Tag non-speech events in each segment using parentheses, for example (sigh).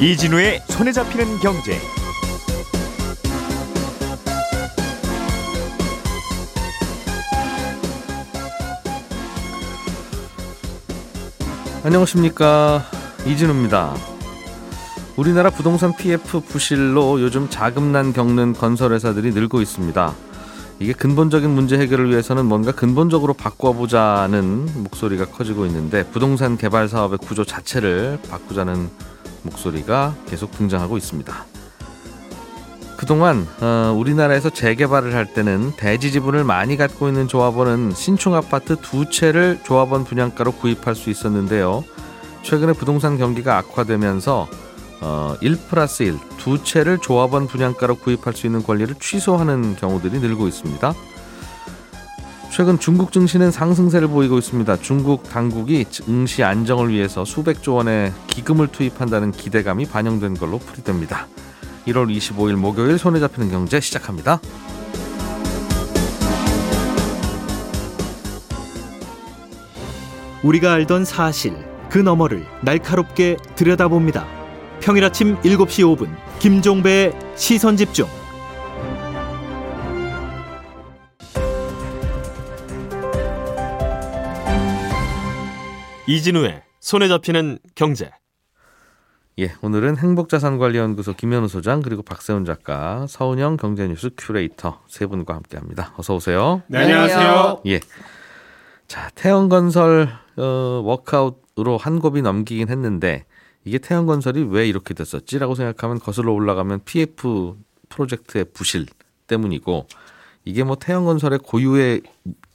이진우의 손에 잡히는 경제. 안녕하십니까 이진우입니다. 우리나라 부동산 PF 부실로 요즘 자금난 겪는 건설회사들이 늘고 있습니다. 이게 근본적인 문제 해결을 위해서는 뭔가 근본적으로 바꿔보자는 목소리가 커지고 있는데 부동산 개발 사업의 구조 자체를 바꾸자는 목소리가 계속 등장하고 있습니다. 그동안 어, 우리나라에서 재개발을 할 때는 대지 지분을 많이 갖고 있는 조합원은 신축 아파트 두 채를 조합원 분양가로 구입할 수 있었는데요. 최근에 부동산 경기가 악화되면서 어, 1 플러스 1, 두 채를 조합원 분양가로 구입할 수 있는 권리를 취소하는 경우들이 늘고 있습니다. 최근 중국 증시는 상승세를 보이고 있습니다. 중국 당국이 증시 안정을 위해서 수백조 원의 기금을 투입한다는 기대감이 반영된 걸로 풀이됩니다. 1월 25일 목요일 손에 잡히는 경제 시작합니다. 우리가 알던 사실 그 너머를 날카롭게 들여다봅니다. 평일 아침 7시 5분 김종배의 시선 집중. 이진우의 손에 잡히는 경제. 예, 오늘은 행복자산관리연구소 김현우 소장 그리고 박세훈 작가, 서은영 경제뉴스 큐레이터 세 분과 함께합니다. 어서 오세요. 네, 안녕하세요. 예, 자 태영건설 어, 워크아웃으로 한 고비 넘기긴 했는데 이게 태영건설이 왜 이렇게 됐었지라고 생각하면 거슬러 올라가면 PF 프로젝트의 부실 때문이고 이게 뭐 태영건설의 고유의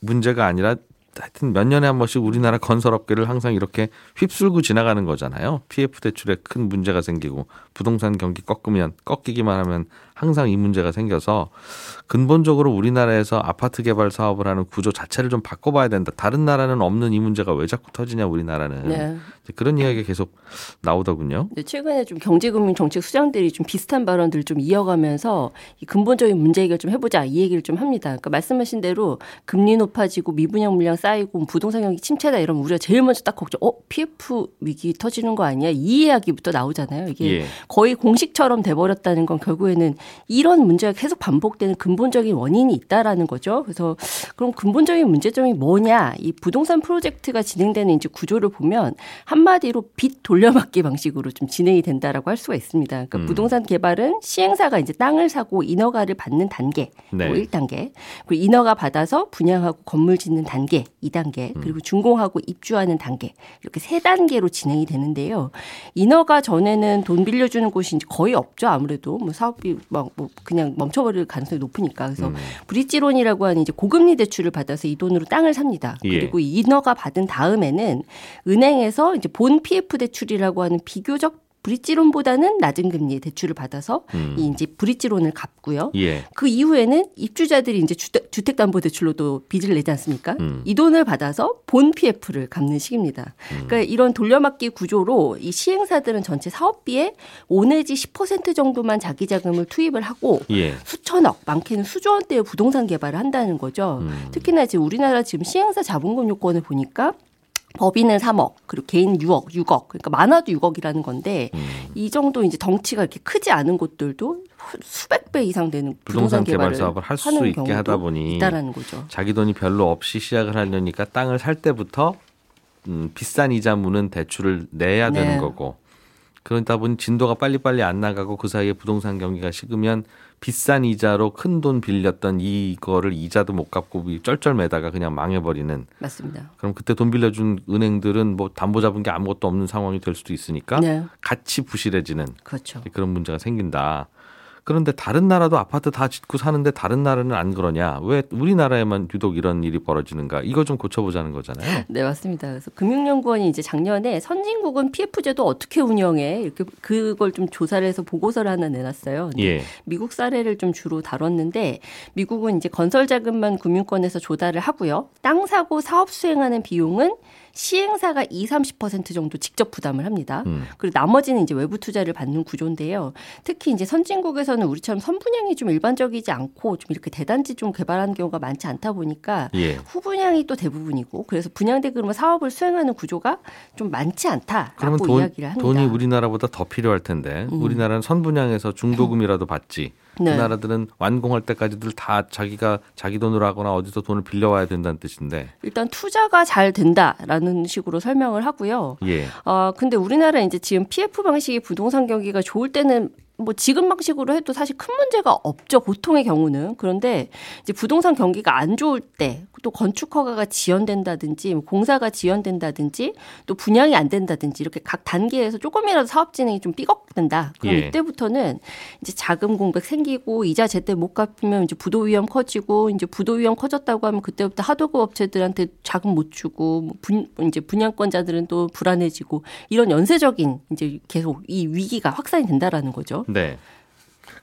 문제가 아니라 하여튼 몇 년에 한 번씩 우리나라 건설업계를 항상 이렇게 휩쓸고 지나가는 거잖아요. PF 대출에 큰 문제가 생기고 부동산 경기 꺾으면 꺾이기만 하면 항상 이 문제가 생겨서 근본적으로 우리나라에서 아파트 개발 사업을 하는 구조 자체를 좀 바꿔봐야 된다. 다른 나라는 없는 이 문제가 왜 자꾸 터지냐 우리나라는 네. 그런 이야기가 계속 나오더군요. 네, 최근에 좀 경제금융 정책 수장들이 좀 비슷한 발언들 좀 이어가면서 이 근본적인 문제 해결 좀 해보자 이 얘기를 좀 합니다. 그러니까 말씀하신 대로 금리 높아지고 미분양 물량 쌓이고 부동산 경기 침체다 이러면 우리가 제일 먼저 딱 걱정. 어 PF 위기 터지는 거 아니야? 이 이야기부터 나오잖아요. 이게 예. 거의 공식처럼 돼버렸다는 건 결국에는 이런 문제가 계속 반복되는 근본적인 원인이 있다라는 거죠. 그래서 그럼 근본적인 문제점이 뭐냐? 이 부동산 프로젝트가 진행되는 이제 구조를 보면 한마디로 빚 돌려막기 (laughs) 방식으로 좀 진행이 된다라고 할 수가 있습니다. 그러니까 음. 부동산 개발은 시행사가 이제 땅을 사고 인허가를 받는 단계, 네. 뭐 1단계, 그리고 인허가 받아서 분양하고 건물 짓는 단계, 음. 2단계, 그리고 준공하고 입주하는 단계 이렇게 세 단계로 진행이 되는데요. 인허가 전에는 돈 빌려주는 곳이 이제 거의 없죠. 아무래도 뭐 사업비 막뭐 그냥 멈춰버릴 가능성이 높으니까 그래서 음. 브릿지론이라고 하는 이제 고금리 대출을 받아서 이 돈으로 땅을 삽니다. 예. 그리고 이 인허가 받은 다음에는 은행에서 이제 본 PF 대출이라고 하는 비교적 브릿지론보다는 낮은 금리의 대출을 받아서 음. 이 이제 브릿지론을 갚고요. 예. 그 이후에는 입주자들이 이제 주택, 주택담보 대출로도 빚을 내지 않습니까? 음. 이 돈을 받아서 본 PF를 갚는 식입니다. 그러니까 이런 돌려막기 구조로 이 시행사들은 전체 사업비의 5 내지 10% 정도만 자기 자금을 투입을 하고 예. 수천억, 많게는 수조 원대의 부동산 개발을 한다는 거죠. 음. 특히나 지금 우리나라 지금 시행사 자본금 요건을 보니까 법인은 3억, 그리고 개인 6억, 6억. 그러니까 많아도 6억이라는 건데 음. 이 정도 이제 덩치가 이렇게 크지 않은 곳들도 후- 수백 배 이상 되는 부동산 부동산, 개발 사업을 할 수 있게 하다 보니 있다라는 거죠. 자기 돈이 별로 없이 시작을 하려니까 땅을 살 때부터 음, 비싼 이자 무는 대출을 내야 네. 되는 거고 그러다 보니 진도가 빨리빨리 안 나가고 그 사이에 부동산 경기가 식으면 비싼 이자로 큰 돈 빌렸던 이거를 이자도 못 갚고 쩔쩔매다가 그냥 망해버리는 맞습니다. 그럼 그때 돈 빌려준 은행들은 뭐 담보 잡은 게 아무것도 없는 상황이 될 수도 있으니까 네, 같이 부실해지는 그렇죠. 그런 문제가 생긴다. 그런데 다른 나라도 아파트 다 짓고 사는데 다른 나라는 안 그러냐? 왜 우리나라에만 유독 이런 일이 벌어지는가? 이거 좀 고쳐보자는 거잖아요. 네, 맞습니다. 그래서 금융연구원이 이제 작년에 선진국은 PF제도 어떻게 운영해? 이렇게 그걸 좀 조사를 해서 보고서를 하나 내놨어요. 예. 미국 사례를 좀 주로 다뤘는데 미국은 이제 건설 자금만 금융권에서 조달을 하고요. 땅 사고 사업 수행하는 비용은 시행사가 2, 30% 정도 직접 부담을 합니다. 음. 그리고 나머지는 이제 외부 투자를 받는 구조인데요. 특히 이제 선진국에서 해외에서는 우리처럼 선분양이 좀 일반적이지 않고 좀 이렇게 대단지 좀 개발하는 경우가 많지 않다 보니까 예. 후분양이 또 대부분이고 그래서 분양대금으로 사업을 수행하는 구조가 좀 많지 그러면 않다라고 돈, 이야기를 합니다. 돈이 우리나라보다 더 필요할 텐데 음. 우리나라는 선분양에서 중도금이라도 받지. 네. 그 나라들은 완공할 때까지들 다 자기가 자기 돈으로 하거나 어디서 돈을 빌려와야 된다는 뜻인데. 일단 투자가 잘 된다라는 식으로 설명을 하고요. 예. 아, 근데 우리나라 이제 지금 PF 방식의 부동산 경기가 좋을 때는 뭐 지금 방식으로 해도 사실 큰 문제가 없죠. 보통의 경우는. 그런데 이제 부동산 경기가 안 좋을 때 또 건축 허가가 지연된다든지 뭐 공사가 지연된다든지 또 분양이 안 된다든지 이렇게 각 단계에서 조금이라도 사업 진행이 좀 삐걱된다. 그럼 예. 이때부터는 이제 자금 공백 생기고 이자 제때 못 갚으면 이제 부도 위험 커지고 이제 부도 위험 커졌다고 하면 그때부터 하도급 업체들한테 자금 못 주고 뭐 분, 이제 분양권자들은 또 불안해지고 이런 연쇄적인 이제 계속 이 위기가 확산이 된다라는 거죠. 네.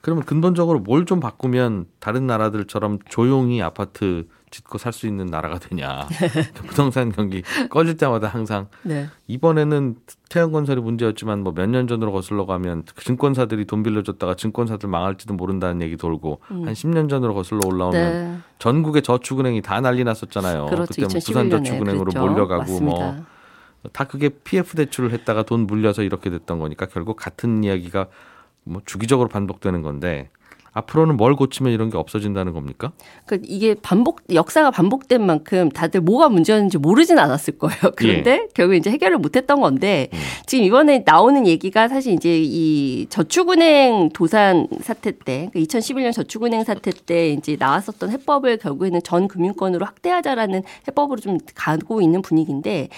그러면 근본적으로 뭘 좀 바꾸면 다른 나라들처럼 조용히 아파트 짓고 살 수 있는 나라가 되냐. (laughs) 부동산 경기 꺼질 때마다 항상 네. 이번에는 태양건설이 문제였지만 뭐 몇 년 전으로 거슬러 가면 그 증권사들이 돈 빌려줬다가 증권사들 망할지도 모른다는 얘기 돌고 음. 한 10년 전으로 거슬러 올라오면 네. 전국의 저축은행이 다 난리 났었잖아요. 그렇죠. 그때 뭐 2011년에 부산 저축은행으로 그랬죠. 몰려가고. 뭐 다 그게 PF 대출을 했다가 돈 물려서 이렇게 됐던 거니까 결국 같은 이야기가 뭐 주기적으로 반복되는 건데 앞으로는 뭘 고치면 이런 게 없어진다는 겁니까? 그 이게 반복 역사가 반복된 만큼 다들 뭐가 문제였는지 모르진 않았을 거예요. (laughs) 그런데 결국 이제 해결을 못했던 건데 지금 이번에 나오는 얘기가 사실 이제 이 저축은행 도산 사태 때, 그 2011년 저축은행 사태 때 이제 나왔었던 해법을 결국에는 전 금융권으로 확대하자라는 해법으로 좀 가고 있는 분위기인데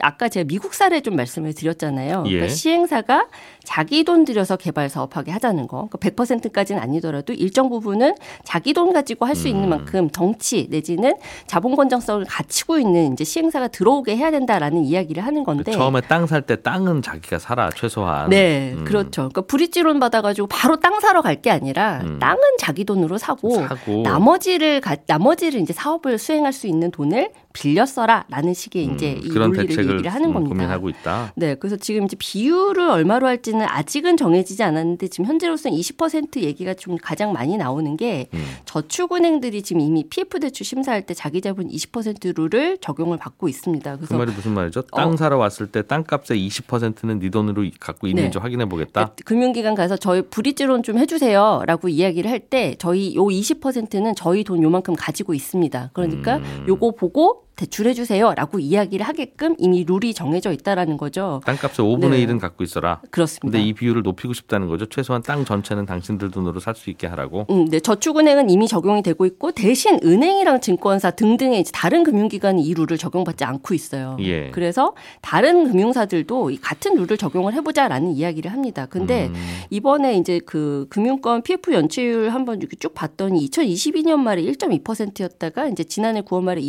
아까 제가 미국 사례 좀 말씀을 드렸잖아요. 그러니까 예. 시행사가 자기 돈 들여서 개발 사업하게 하자는 거. 그러니까 100%까지는 아니더라도 일정 부분은 자기 돈 가지고 할 수 있는 음. 만큼 덩치 내지는 자본 건전성을 갖추고 있는 이제 시행사가 들어오게 해야 된다라는 이야기를 하는 건데. 처음에 땅 살 때 땅은 자기가 살아 최소한. 네, 음. 그렇죠. 그러니까 브릿지론 받아가지고 바로 땅 사러 갈 게 아니라 음. 땅은 자기 돈으로 사고, 사고. 나머지를 가, 나머지를 이제 사업을 수행할 수 있는 돈을 빌려 써라라는 식의 음, 이제 이 그런 논리를 대책을 얘기를 하는 음, 겁니다. 고민하고 있다. 네, 그래서 지금 이제 비율을 얼마로 할지는 아직은 정해지지 않았는데 지금 현재로서는 20% 얘기가 좀 가장 많이 나오는 게 음. 저축은행들이 지금 이미 PF 대출 심사할 때 자기 자본 20% 룰을 적용을 받고 있습니다. 그 그래서 말이 무슨 말이죠? 땅 어. 사러 왔을 때 땅값의 20%는 네 돈으로 갖고 있는지 네. 확인해 보겠다. 그러니까 금융기관 가서 저희 브릿지론 좀 해주세요라고 이야기를 할 때 저희 요 20%는 저희 돈 요만큼 가지고 있습니다. 그러니까 음. 요거 보고 대출해 주세요라고 이야기를 하게끔 이미 룰이 정해져 있다라는 거죠. 땅값의 5분의 네. 1은 갖고 있어라. 그렇습니다. 근데 이 비율을 높이고 싶다는 거죠. 최소한 땅 전체는 당신들 돈으로 살 수 있게 하라고. 음, 네, 저축은행은 이미 적용이 되고 있고 대신 은행이랑 증권사 등등의 이제 다른 금융기관이 이 룰을 적용받지 않고 있어요. 예. 그래서 다른 금융사들도 이 같은 룰을 적용을 해보자라는 이야기를 합니다. 근데 음. 이번에 이제 그 금융권 PF 연체율 한번 이렇게 쭉 봤더니 2022년 말에 1.2%였다가 이제 지난해 9월 말에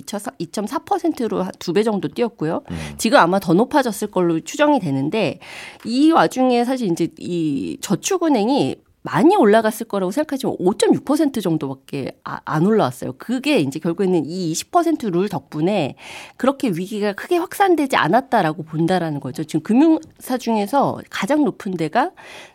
2.4%로 두 배 정도 뛰었고요. 음. 지금 아마 더 높아졌을 걸로 추정이 되는데 이 와중에 사실 이제 이 저축은행이 많이 올라갔을 거라고 생각하지만 5.6% 정도밖에 아- 안 올라왔어요. 그게 이제 결국에는 이 20%룰 덕분에 그렇게 위기가 크게 확산되지 않았다라고 본다라는 거죠. 지금 금융사 중에서 가장 높은 데가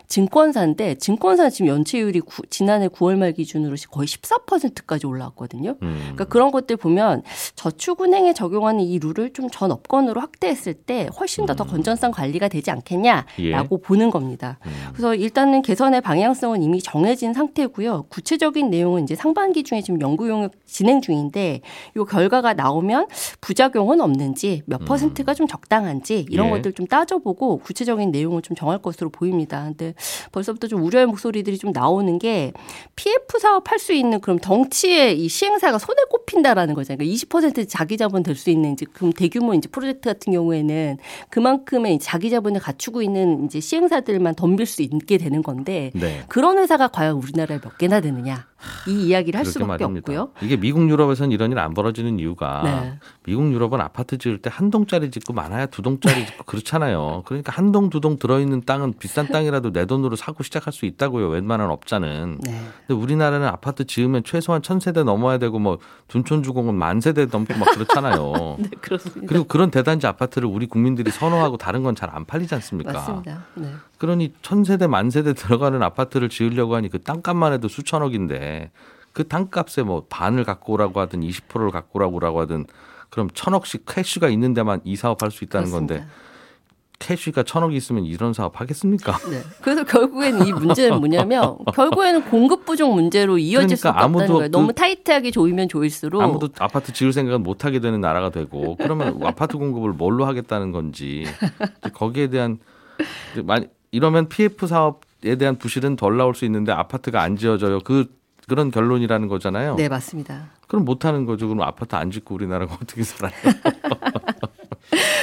증권사인데 증권사 지금 연체율이 구- 지난해 9월 말 기준으로 거의 14%까지 올라왔거든요. 음. 그러니까 그런 것들 보면 저축은행에 적용하는 이 룰을 좀 전 업권으로 확대했을 때 훨씬 더더 건전성 관리가 되지 않겠냐라고 보는 겁니다. 음. 그래서 일단은 개선의 방향성은 이미 정해진 상태고요. 구체적인 내용은 이제 상반기 중에 지금 연구 용역 진행 중인데 이 결과가 나오면 부작용은 없는지 몇 퍼센트가 좀 적당한지 이런 예. 것들 좀 따져보고 구체적인 내용을 좀 정할 것으로 보입니다. 근데 벌써부터 좀 우려의 목소리들이 좀 나오는 게 PF 사업 할 수 있는 그럼 덩치의 이 시행사가 손에 꼽힌다라는 거잖아요. 그러니까 20% 자기 자본 될 수 있는 이제 그럼 대규모 이제 프로젝트 같은 경우에는 그만큼의 자기 자본을 갖추고 있는 이제 시행사들만 덤빌 수 있게 되는 건데 네. 그런 회사가 과연 우리나라에 몇 개나 되느냐 이 이야기를 할 수밖에 말입니다. 없고요. 이게 미국 유럽에서는 이런 일 안 벌어지는 이유가 네. 미국 유럽은 아파트 지을 때 한 동짜리 짓고 많아야 두 동짜리 짓고 그렇잖아요. 그러니까 한 동 두 동 들어있는 땅은 비싼 (laughs) 땅이라도 내 돈으로 사고 시작할 수 있다고요. 웬만한 업자는. 네. 근데 우리나라는 아파트 지으면 최소한 천 세대 넘어야 되고 뭐 둔촌 주공은 만 세대 넘고 막 그렇잖아요. (laughs) 네, 그렇습니다. 그리고 그런 대단지 아파트를 우리 국민들이 선호하고 다른 건 잘 안 팔리지 않습니까? 맞습니다. 네. 그러니 천세대 만세대 들어가는 아파트를 지으려고 하니 그 땅값만 해도 수천억인데 그 땅값에 뭐 반을 갖고 오라고 하든 20%를 갖고 오라고 하든 그럼 천억씩 캐시가 있는 데만 이 사업할 수 있다는 건데 그렇습니다. 캐시가 천억이 있으면 이런 사업 하겠습니까? 네. 그래서 결국에는 이 문제는 뭐냐면 (laughs) 결국에는 공급 부족 문제로 이어질 그러니까 수밖에 없다는 거예요. 너무 그- 타이트하게 조이면 조일수록 아무도 아파트 지을 생각은 못 하게 되는 나라가 되고 그러면 아파트 공급을 뭘로 하겠다는 건지 (laughs) 거기에 대한 이제 만- 이러면 PF 사업에 대한 부실은 덜 나올 수 있는데 아파트가 안 지어져요. 그 그런 결론이라는 거잖아요. 네 맞습니다. 그럼 못 하는 거죠. 그럼 아파트 안 짓고 우리나라가 (laughs) 어떻게 살아요?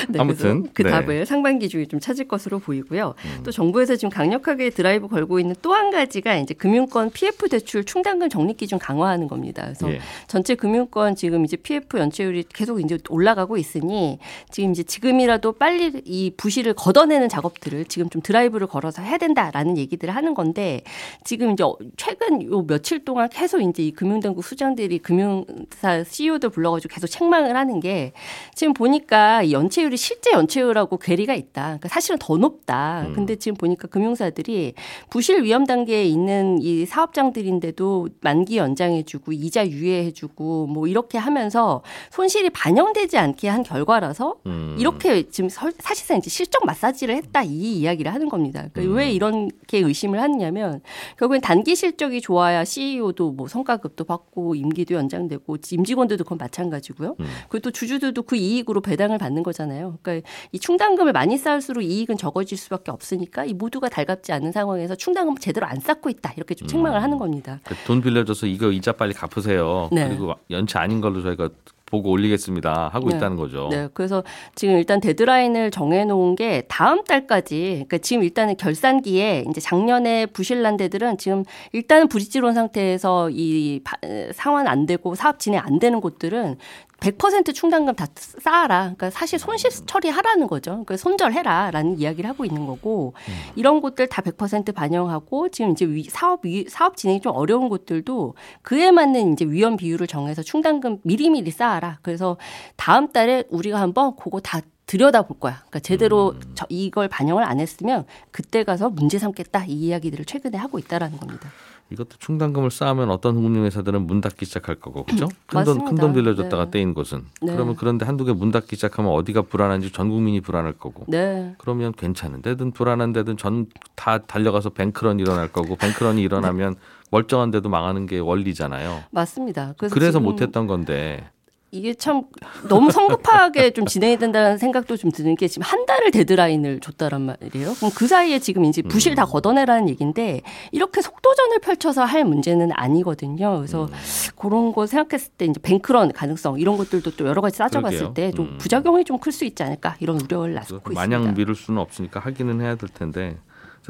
(laughs) 네, 아무튼, 그 네. 음. 답을 상반기 중에 좀 찾을 것으로 보이고요. 또 정부에서 지금 강력하게 드라이브 걸고 있는 또 한 가지가 이제 금융권 PF 대출 충당금 적립 기준 강화하는 겁니다. 그래서 예. 전체 금융권 지금 이제 PF 연체율이 계속 이제 올라가고 있으니 지금 이제 지금이라도 빨리 이 부실을 걷어내는 작업들을 지금 좀 드라이브를 걸어서 해야 된다라는 얘기들을 하는 건데 지금 이제 최근 요 며칠 동안 계속 이제 이 금융당국 수장들이 금융사 CEO들 불러가지고 계속 책망을 하는 게 지금 보니까 이 연체율이 실제 연체율하고 괴리가 있다. 그러니까 사실은 더 높다. 근데 지금 보니까 금융사들이 부실 위험 단계에 있는 이 사업장들인데도 만기 연장해주고 이자 유예해주고 뭐 이렇게 하면서 손실이 반영되지 않게 한 결과라서 음. 이렇게 지금 설- 사실상 이제 실적 마사지를 했다 이 이야기를 하는 겁니다. 그러니까 음. 왜 이렇게 의심을 하느냐면 결국엔 단기 실적이 좋아야 CEO도 뭐 성과급도 받고 임기도 연장되고 임직원들도 그건 마찬가지고요. 음. 그리고 또 주주들도 그 이익으로 배당을 받는 거잖아요. 그러니까 이 충당금을 많이 쌓을수록 이익은 적어질 수밖에 없으니까 이 모두가 달갑지 않은 상황에서 충당금을 제대로 안 쌓고 있다 이렇게 좀 책망을 하는 겁니다. 그돈 빌려줘서 이거 이자 빨리 갚으세요. 네. 그리고 연체 아닌 걸로 저희가 보고 올리겠습니다 하고 네. 있다는 거죠. 네, 그래서 지금 일단 데드라인을 정해놓은 게 다음 달까지, 그러니까 지금 일단은 결산기에 이제 작년에 부실난 데들은 지금 일단은 부지지론 상태에서 이 바- 상환 안 되고 사업 진행 안 되는 곳들은 100% 충당금 다 쌓아라. 그러니까 사실 손실 처리하라는 거죠. 그러니까 손절해라라는 이야기를 하고 있는 거고 이런 곳들 다 100% 반영하고 지금 이제 위- 사업 위, 사업 진행이 좀 어려운 곳들도 그에 맞는 이제 위험 비율을 정해서 충당금 미리미리 쌓아라. 그래서 다음 달에 우리가 한번 그거 다 들여다 볼 거야. 그러니까 제대로 저- 이걸 반영을 안 했으면 그때 가서 문제 삼겠다. 이 이야기들을 최근에 하고 있다라는 겁니다. 이것도 충당금을 쌓으면 어떤 금융회사들은 문 닫기 시작할 거고 그죠? 큰돈 맞습니다. 큰돈 빌려줬다가 네. 떼인 곳은 네. 그러면 그런데 한두 개 문 닫기 시작하면 어디가 불안한지 전 국민이 불안할 거고 네. 그러면 괜찮은 데든 불안한 데든 전 다 달려가서 뱅크런 일어날 거고 뱅크런이 일어나면 (laughs) 멀쩡한 데도 망하는 게 원리잖아요. 맞습니다. 그래서, 그래서 못했던 건데 이게 참 너무 성급하게 좀 진행이 된다는 생각도 좀 드는 게 지금 한 달을 데드라인을 줬다란 말이에요. 그럼 그 사이에 지금 이제 부실 다 걷어내라는 얘기인데 이렇게 속도전을 펼쳐서 할 문제는 아니거든요. 그래서 그런 거 생각했을 때 이제 뱅크런 가능성 이런 것들도 또 여러 가지 따져봤을 그러게요. 때좀 음. 부작용이 좀 클 수 있지 않을까 이런 우려를 낳고 마냥 있습니다. 미룰 수는 없으니까 하기는 해야 될 텐데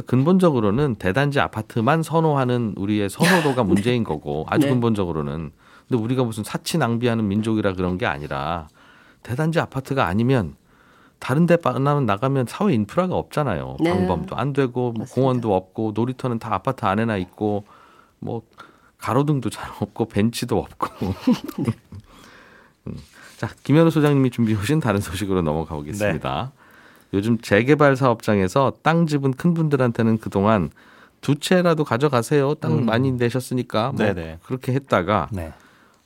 근본적으로는 대단지 아파트만 선호하는 우리의 선호도가 (laughs) 문제인 거고 아주 네. 근본적으로는 근데 우리가 무슨 사치 낭비하는 민족이라 그런 게 아니라 대단지 아파트가 아니면 다른 데 나면 나가면 사회 인프라가 없잖아요. 네. 방범도 안 되고 뭐. 공원도 없고 놀이터는 다 아파트 안에나 있고 뭐 가로등도 잘 없고 벤치도 없고. 음. 자, 김현우 소장님이 준비해 오신 다른 소식으로 넘어가 보겠습니다. 요즘 재개발 사업장에서 땅 집은 큰 분들한테는 그동안 두 채라도 가져가세요. 땅 음. 많이 내셨으니까 뭐 네네. 그렇게 했다가 네.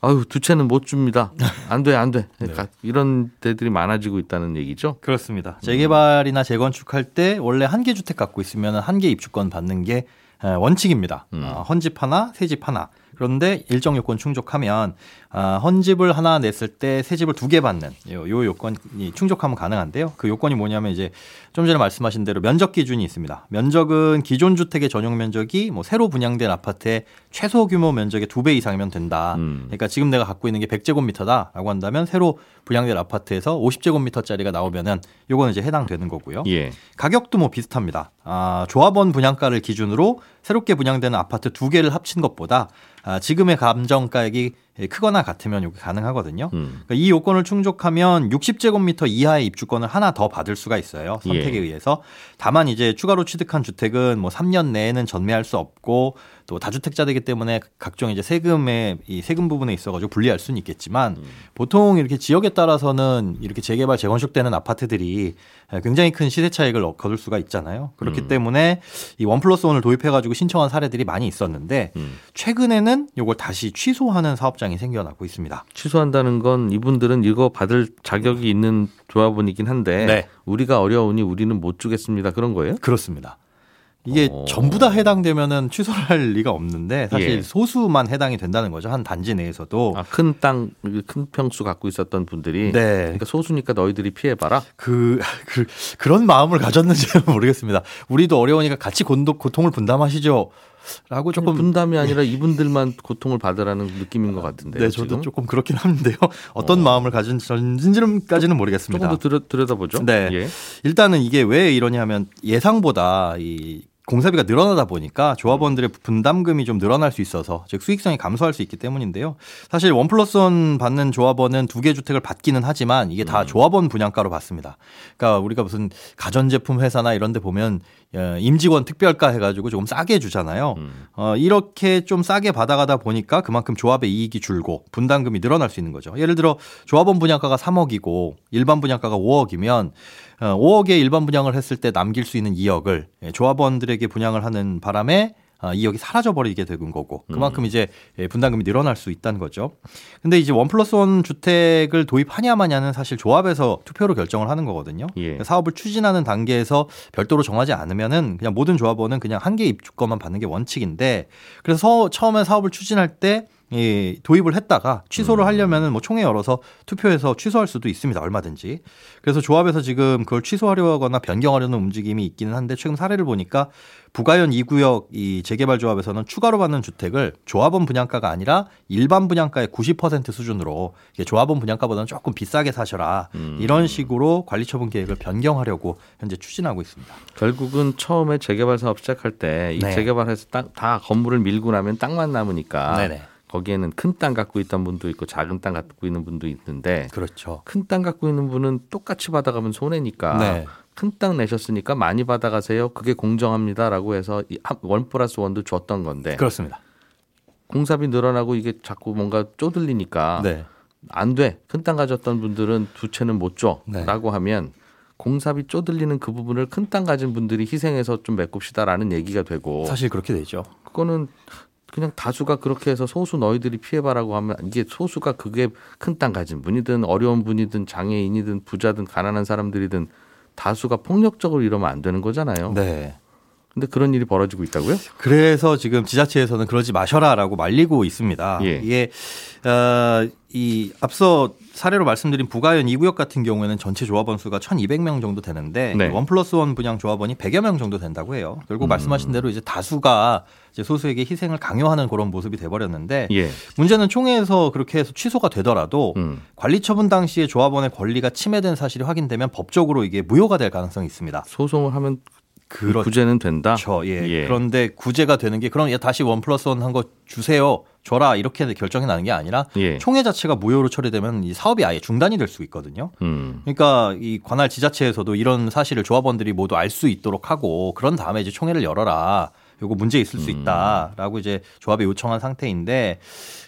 아유 두 채는 못 줍니다. (laughs) 안 돼, 안 돼. 네. 가- 이런 데들이 많아지고 있다는 얘기죠. 그렇습니다. 재개발이나 재건축할 때 원래 한 개 주택 갖고 있으면 한 개 입주권 받는 게 에, 원칙입니다. 음. 어, 헌집 하나, 새 집 하나. 그런데 일정 요건 충족하면 아, 헌집을 하나 냈을 때 새 집을 두 개 받는 요, 요 요건이 충족하면 가능한데요. 그 요건이 뭐냐면 이제 좀 전에 말씀하신 대로 면적 기준이 있습니다. 면적은 기존 주택의 전용 면적이 뭐 새로 분양된 아파트의 최소 규모 면적의 두 배 이상이면 된다. 음. 그러니까 지금 내가 갖고 있는 게 100제곱미터다라고 한다면 새로 분양된 아파트에서 50제곱미터짜리가 나오면은 요거는 이제 해당되는 거고요. 예. 가격도 뭐 비슷합니다. 아, 조합원 분양가를 기준으로 새롭게 분양되는 아파트 두 개를 합친 것보다 아, 지금의 감정가액이 크거나 같으면 이게 가능하거든요. 음. 그러니까 이 요건을 충족하면 60제곱미터 이하의 입주권을 하나 더 받을 수가 있어요. 선택에 예. 의해서. 다만 이제 추가로 취득한 주택은 뭐 3년 내에는 전매할 수 없고 또 다주택자되기 때문에 각종 이제 세금의 이 세금 부분에 있어가지고 분리할 수는 있겠지만 음. 보통 이렇게 지역에 따라서는 이렇게 재개발 재건축되는 아파트들이 굉장히 큰 시세 차익을 얻- 거둘 수가 있잖아요. 그렇기 음. 때문에 이원 플러스 원을 도입해가지고 신청한 사례들이 많이 있었는데 음. 최근에는 이걸 다시 취소하는 사업장이 생겨나고 있습니다. 취소한다는 건 이분들은 이거 받을 자격이 있는 조합원이긴 한데 네. 우리가 어려우니 우리는 못 주겠습니다. 그런 거예요? 그렇습니다. 이게 어. 전부 다 해당되면은 취소를 할 리가 없는데 사실 예. 소수만 해당이 된다는 거죠. 한 단지 내에서도. 아, 큰 땅, 큰 평수 갖고 있었던 분들이 네. 그러니까 소수니까 너희들이 피해봐라. 그, (laughs) 그, 그런 마음을 가졌는지는 (laughs) 모르겠습니다. 우리도 어려우니까 같이 곤도, 고통을 분담하시죠. 라고 조금 조금. 분담이 아니라 이분들만 고통을 받으라는 느낌인 것 같은데. 네, 저도 조금 그렇긴 한데요. 어떤 마음을 가진지는까지는 모르겠습니다. 조금 더 들여, 들여다보죠. 네. 예. 일단은 이게 왜 이러냐면 예상보다 이 공사비가 늘어나다 보니까 조합원들의 분담금이 좀 늘어날 수 있어서 즉 수익성이 감소할 수 있기 때문인데요. 사실 원 플러스 원 받는 조합원은 두 개 주택을 받기는 하지만 이게 다 조합원 분양가로 받습니다. 그러니까 우리가 무슨 가전제품 회사나 이런 데 보면 어, 임직원 특별가 해가지고 조금 싸게 주잖아요. 어, 이렇게 좀 싸게 받아가다 보니까 그만큼 조합의 이익이 줄고 분담금이 늘어날 수 있는 거죠. 예를 들어 조합원 분양가가 3억이고 일반 분양가가 5억이면 어, 5억에 일반 분양을 했을 때 남길 수 있는 2억을 예, 조합원들에게 분양을 하는 바람에 아, 2억이 사라져 버리게 되는 거고 그만큼 이제 예, 분담금이 늘어날 수 있다는 거죠. 근데 이제 원 플러스 원 주택을 도입하냐 마냐는 사실 조합에서 투표로 결정을 하는 거거든요. 예. 그러니까 사업을 추진하는 단계에서 별도로 정하지 않으면은 그냥 모든 조합원은 그냥 한 개 입주권만 받는 게 원칙인데 그래서 처음에 사업을 추진할 때 이 도입을 했다가 취소를 하려면은 뭐 총회 열어서 투표해서 취소할 수도 있습니다. 얼마든지. 그래서 조합에서 지금 그걸 취소하려 하거나 변경하려는 움직임이 있기는 한데 최근 사례를 보니까 부가현 2구역 이 재개발 조합에서는 추가로 받는 주택을 조합원 분양가가 아니라 일반 분양가의 90% 수준으로 조합원 분양가보다는 조금 비싸게 사셔라. 이런 식으로 관리 처분 계획을 변경하려고 현재 추진하고 있습니다. 결국은 처음에 재개발 사업 시작할 때이 네. 재개발해서 땅, 다 건물을 밀고 나면 땅만 남으니까 네네. 거기에는 큰 땅 갖고 있던 분도 있고 작은 땅 갖고 있는 분도 있는데 그렇죠. 큰 땅 갖고 있는 분은 똑같이 받아가면 손해니까 네. 큰땅 내셨으니까 많이 받아가세요. 그게 공정합니다라고 해서 원 플러스 원도 줬던 건데 그렇습니다. 공사비 늘어나고 이게 자꾸 뭔가 쪼들리니까 네. 안 돼. 큰 땅 가졌던 분들은 두 채는 못 네. 줘라고 하면 공사비 쪼들리는 그 부분을 큰 땅 가진 분들이 희생해서 좀 메꿉시다라는 얘기가 되고 사실 그렇게 되죠. 그거는 그냥 다수가 그렇게 해서 소수 너희들이 피해봐라고 하면 이게 소수가 그게 큰 땅 가진 분이든 어려운 분이든 장애인이든 부자든 가난한 사람들이든 다수가 폭력적으로 이러면 안 되는 거잖아요. 네. 근데 그런 일이 벌어지고 있다고요? 그래서 지금 지자체에서는 그러지 마셔라라고 말리고 있습니다. 예. 이게 어, 이 앞서 사례로 말씀드린 부가현 2구역 같은 경우에는 전체 조합원 수가 1,200명 정도 되는데 네. 원 플러스 원 분양 조합원이 100여 명 정도 된다고 해요. 결국 음. 말씀하신 대로 이제 다수가 이제 소수에게 희생을 강요하는 그런 모습이 돼 버렸는데 예. 문제는 총회에서 그렇게 해서 취소가 되더라도 음. 관리 처분 당시에 조합원의 권리가 침해된 사실이 확인되면 법적으로 이게 무효가 될 가능성이 있습니다. 소송을 하면 그 그렇죠. 구제는 된다. 그렇죠. 예. 예. 그런데 구제가 되는 게 그럼 얘 다시 원 플러스 원 한 거 주세요. 줘라. 이렇게 결정이 나는 게 아니라 예. 총회 자체가 무효로 처리되면 이 사업이 아예 중단이 될 수 있거든요. 음. 그러니까 이 관할 지자체에서도 이런 사실을 조합원들이 모두 알 수 있도록 하고 그런 다음에 이제 총회를 열어라. 요거 문제 있을 음. 수 있다라고 이제 조합에 요청한 상태인데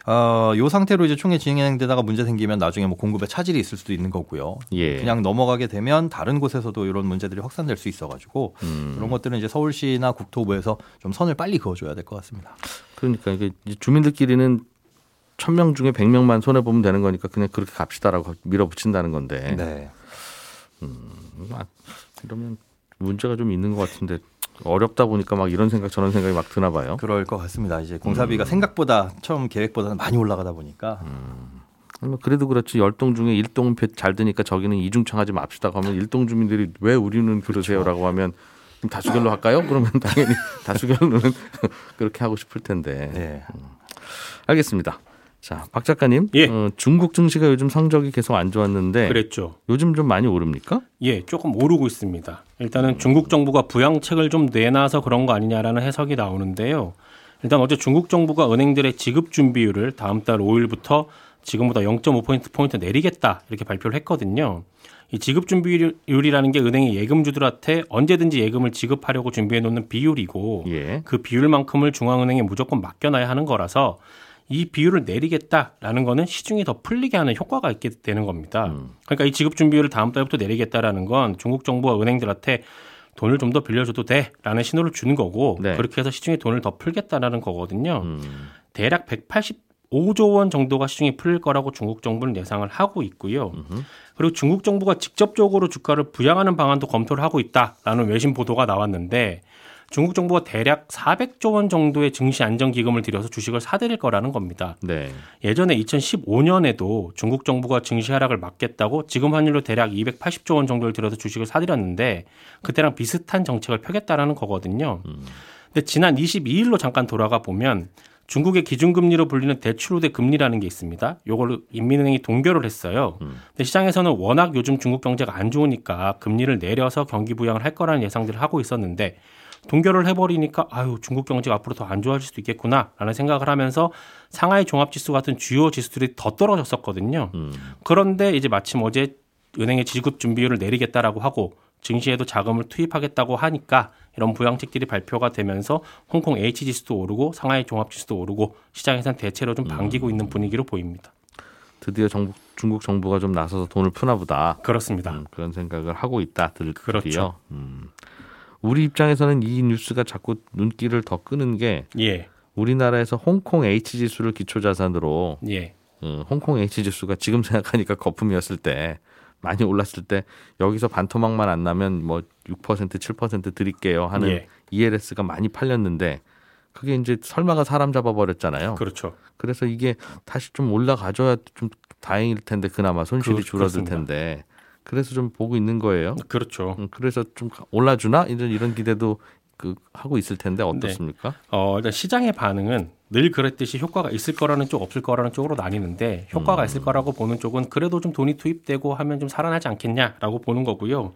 어, 요 상태로 이제 총회 진행되다가 문제 생기면 나중에 뭐 공급에 차질이 있을 수도 있는 거고요. 예. 그냥 넘어가게 되면 다른 곳에서도 이런 문제들이 확산될 수 있어가지고 음. 그런 것들은 이제 서울시나 국토부에서 좀 선을 빨리 그어줘야 될 것 같습니다. 그러니까 이게 주민들끼리는 천 명 중에 백 명만 손해 보면 되는 거니까 그냥 그렇게 갑시다라고 밀어붙인다는 건데 네. 아, 이러면 문제가 좀 있는 것 같은데 어렵다 보니까 막 이런 생각 저런 생각이 막 드나 봐요. 그럴 것 같습니다. 이제 음. 공사비가 생각보다 처음 계획보다는 많이 올라가다 보니까 뭐 그래도 그렇지 열동 중에 일 동은 잘 되니까 저기는 이중창하지 맙시다 하면 일동 주민들이 왜 우리는 그러세요라고 하면 그럼 다수결로 할까요? 그러면 당연히 (laughs) 다수결로는 (laughs) 그렇게 하고 싶을 텐데. 네. 알겠습니다. 자, 박 작가님, 예. 어, 중국 증시가 요즘 성적이 계속 안 좋았는데 그랬죠. 요즘 좀 많이 오릅니까? 예, 조금 오르고 있습니다. 일단은 중국 정부가 부양책을 좀 내놔서 그런 거 아니냐라는 해석이 나오는데요. 일단 어제 중국 정부가 은행들의 지급 준비율을 다음 달 5일부터 지금보다 0.5포인트 포인트 내리겠다 이렇게 발표를 했거든요. 이 지급 준비율이라는 게 은행이 예금주들한테 언제든지 예금을 지급하려고 준비해 놓는 비율이고 예. 그 비율만큼을 중앙은행에 무조건 맡겨놔야 하는 거라서 이 비율을 내리겠다라는 거는 시중이 더 풀리게 하는 효과가 있게 되는 겁니다. 그러니까 이 지급 준비율을 다음 달부터 내리겠다라는 건 중국 정부가 은행들한테 돈을 좀 더 빌려줘도 돼라는 신호를 주는 거고 네. 그렇게 해서 시중에 돈을 더 풀겠다라는 거거든요. 음. 대략 185조 원 정도가 시중에 풀릴 거라고 중국 정부는 예상을 하고 있고요. 그리고 중국 정부가 직접적으로 주가를 부양하는 방안도 검토를 하고 있다라는 외신 보도가 나왔는데 중국 정부가 대략 400조 원 정도의 증시 안정 기금을 들여서 주식을 사들일 거라는 겁니다. 네. 예전에 2015년에도 중국 정부가 증시 하락을 막겠다고 지금 환율로 대략 280조 원 정도를 들여서 주식을 사들였는데 그때랑 비슷한 정책을 펴겠다라는 거거든요. 근데 지난 22일로 잠깐 돌아가 보면 중국의 기준금리로 불리는 대출우대 금리라는 게 있습니다. 요걸 인민은행이 동결을 했어요. 근데 시장에서는 워낙 요즘 중국 경제가 안 좋으니까 금리를 내려서 경기 부양을 할 거라는 예상들을 하고 있었는데 동결을 해버리니까 아유 중국 경제가 앞으로 더 안 좋아질 수도 있겠구나라는 생각을 하면서 상하이 종합지수 같은 주요 지수들이 더 떨어졌었거든요. 그런데 이제 마침 어제 은행의 지급 준비율을 내리겠다라고 하고 증시에도 자금을 투입하겠다고 하니까 이런 부양책들이 발표가 되면서 홍콩 H 지수도 오르고 상하이 종합지수도 오르고 시장에선 대체로 좀 반기고 있는 분위기로 보입니다. 드디어 정부, 중국 정부가 좀 나서서 돈을 푸나 보다. 그렇습니다. 음, 그런 생각을 하고 있다. 들 그렇죠. 음. 우리 입장에서는 이 뉴스가 자꾸 눈길을 더 끄는 게 예, 우리나라에서 홍콩 H 지수를 기초 자산으로 예, 어, 홍콩 H 지수가 지금 (laughs) 생각하니까 거품이었을 때 많이 올랐을 때 여기서 반토막만 안 나면 뭐 6% 7% 드릴게요 하는 예. ELS가 많이 팔렸는데 그게 이제 설마가 사람 잡아버렸잖아요. 그렇죠. 그래서 이게 다시 좀 올라가줘야 좀 다행일 텐데 그나마 손실이 그- 줄어들 그렇습니다. 텐데 그래서 좀 보고 있는 거예요. 그렇죠. 음, 그래서 좀 올라주나 이런 이런 기대도 그 하고 있을 텐데 어떻습니까? 어, 일단 시장의 반응은 늘 그랬듯이 효과가 있을 거라는 쪽, 없을 거라는 쪽으로 나뉘는데 효과가 있을 거라고 보는 쪽은 그래도 좀 돈이 투입되고 하면 좀 살아나지 않겠냐라고 보는 거고요.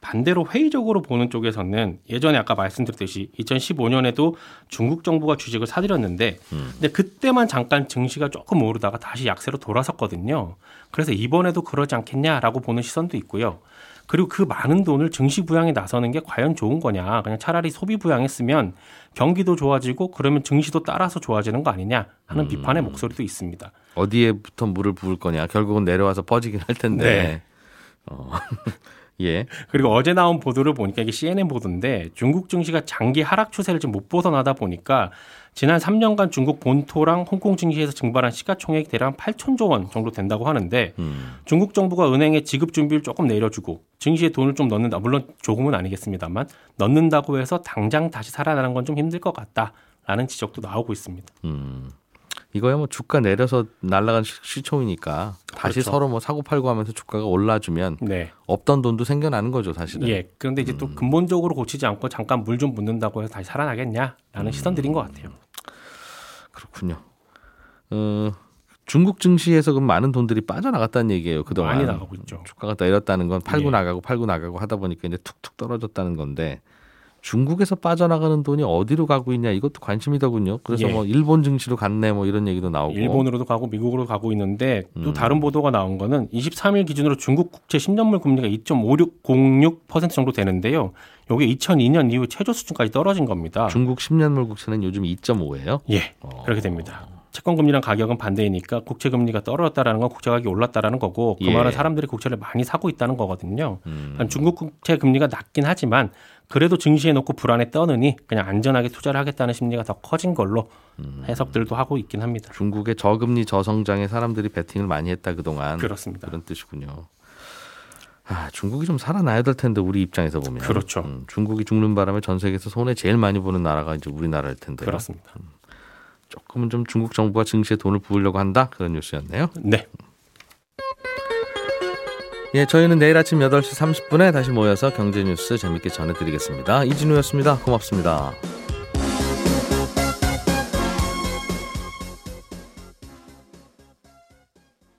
반대로 회의적으로 보는 쪽에서는 예전에 아까 말씀드렸듯이 2015년에도 중국 정부가 주식을 사들였는데 근데 그때만 잠깐 증시가 조금 오르다가 다시 약세로 돌아섰거든요. 그래서 이번에도 그러지 않겠냐라고 보는 시선도 있고요. 그리고 그 많은 돈을 증시 부양에 나서는 게 과연 좋은 거냐. 그냥 차라리 소비 부양했으면 경기도 좋아지고 그러면 증시도 따라서 좋아지는 거 아니냐 하는 비판의 목소리도 있습니다. 어디에부터 물을 부을 거냐? 결국은 내려와서 퍼지긴 할 텐데. 네. 어, (laughs) 예. 그리고 어제 나온 보도를 보니까 이게 CNN 보도인데 중국 증시가 장기 하락 추세를 지금 못 벗어나다 보니까 지난 3년간 중국 본토랑 홍콩 증시에서 증발한 시가총액이 대략 8천조 원 정도 된다고 하는데 음. 중국 정부가 은행에 지급 준비를 조금 내려주고 증시에 돈을 좀 넣는다. 물론 조금은 아니겠습니다만 넣는다고 해서 당장 다시 살아나는 건 좀 힘들 것 같다라는 지적도 나오고 있습니다. 음. 이거야 뭐 주가 내려서 날라간 시- 시총이니까 다시 그렇죠. 서로 뭐 사고 팔고 하면서 주가가 올라주면 네. 없던 돈도 생겨나는 거죠, 사실은. 예. 그런데 이제 또 근본적으로 고치지 않고 잠깐 물좀 붓는다고 해서 다시 살아나겠냐라는 시선들인 것 같아요. 그렇군요. 어, 중국 증시에서 그 많은 돈들이 빠져나갔다는 얘기예요. 그동안 많이 나가고 있죠. 주가가 내렸다는 건 팔고 예. 나가고 팔고 나가고 하다 보니까 이제 툭툭 떨어졌다는 건데 중국에서 빠져나가는 돈이 어디로 가고 있냐 이것도 관심이더군요. 그래서 예. 뭐 일본 증시로 갔네 뭐 이런 얘기도 나오고. 일본으로도 가고 미국으로 가고 있는데 또 음. 다른 보도가 나온 거는 23일 기준으로 중국 국채 10년물 금리가 2.5606% 정도 되는데요. 요게 2002년 이후 최저 수준까지 떨어진 겁니다. 중국 10년물 국채는 요즘 2.5예요. 예, 그렇게 됩니다. 채권 금리랑 가격은 반대이니까 국채 금리가 떨어졌다라는 건 국채 가격이 올랐다라는 거고 그 예. 말은 사람들이 국채를 많이 사고 있다는 거거든요. 음. 중국 국채 금리가 낮긴 하지만 그래도 증시에 놓고 불안에 떠느니 그냥 안전하게 투자를 하겠다는 심리가 더 커진 걸로 음. 해석들도 하고 있긴 합니다. 중국의 저금리 저성장에 사람들이 베팅을 많이 했다 그동안 그렇습니다. 그런 뜻이군요. 아, 중국이 좀 살아나야 될 텐데 우리 입장에서 보면 그렇죠. 음, 중국이 죽는 바람에 전 세계에서 손해 제일 많이 보는 나라가 이제 우리나라일 텐데 그렇습니다. 조금은 좀 중국 정부가 증시에 돈을 부으려고 한다 그런 뉴스였네요. 네. 예, 저희는 내일 아침 8시 30분에 다시 모여서 경제 뉴스 재밌게 전해드리겠습니다. 이진우였습니다. 고맙습니다.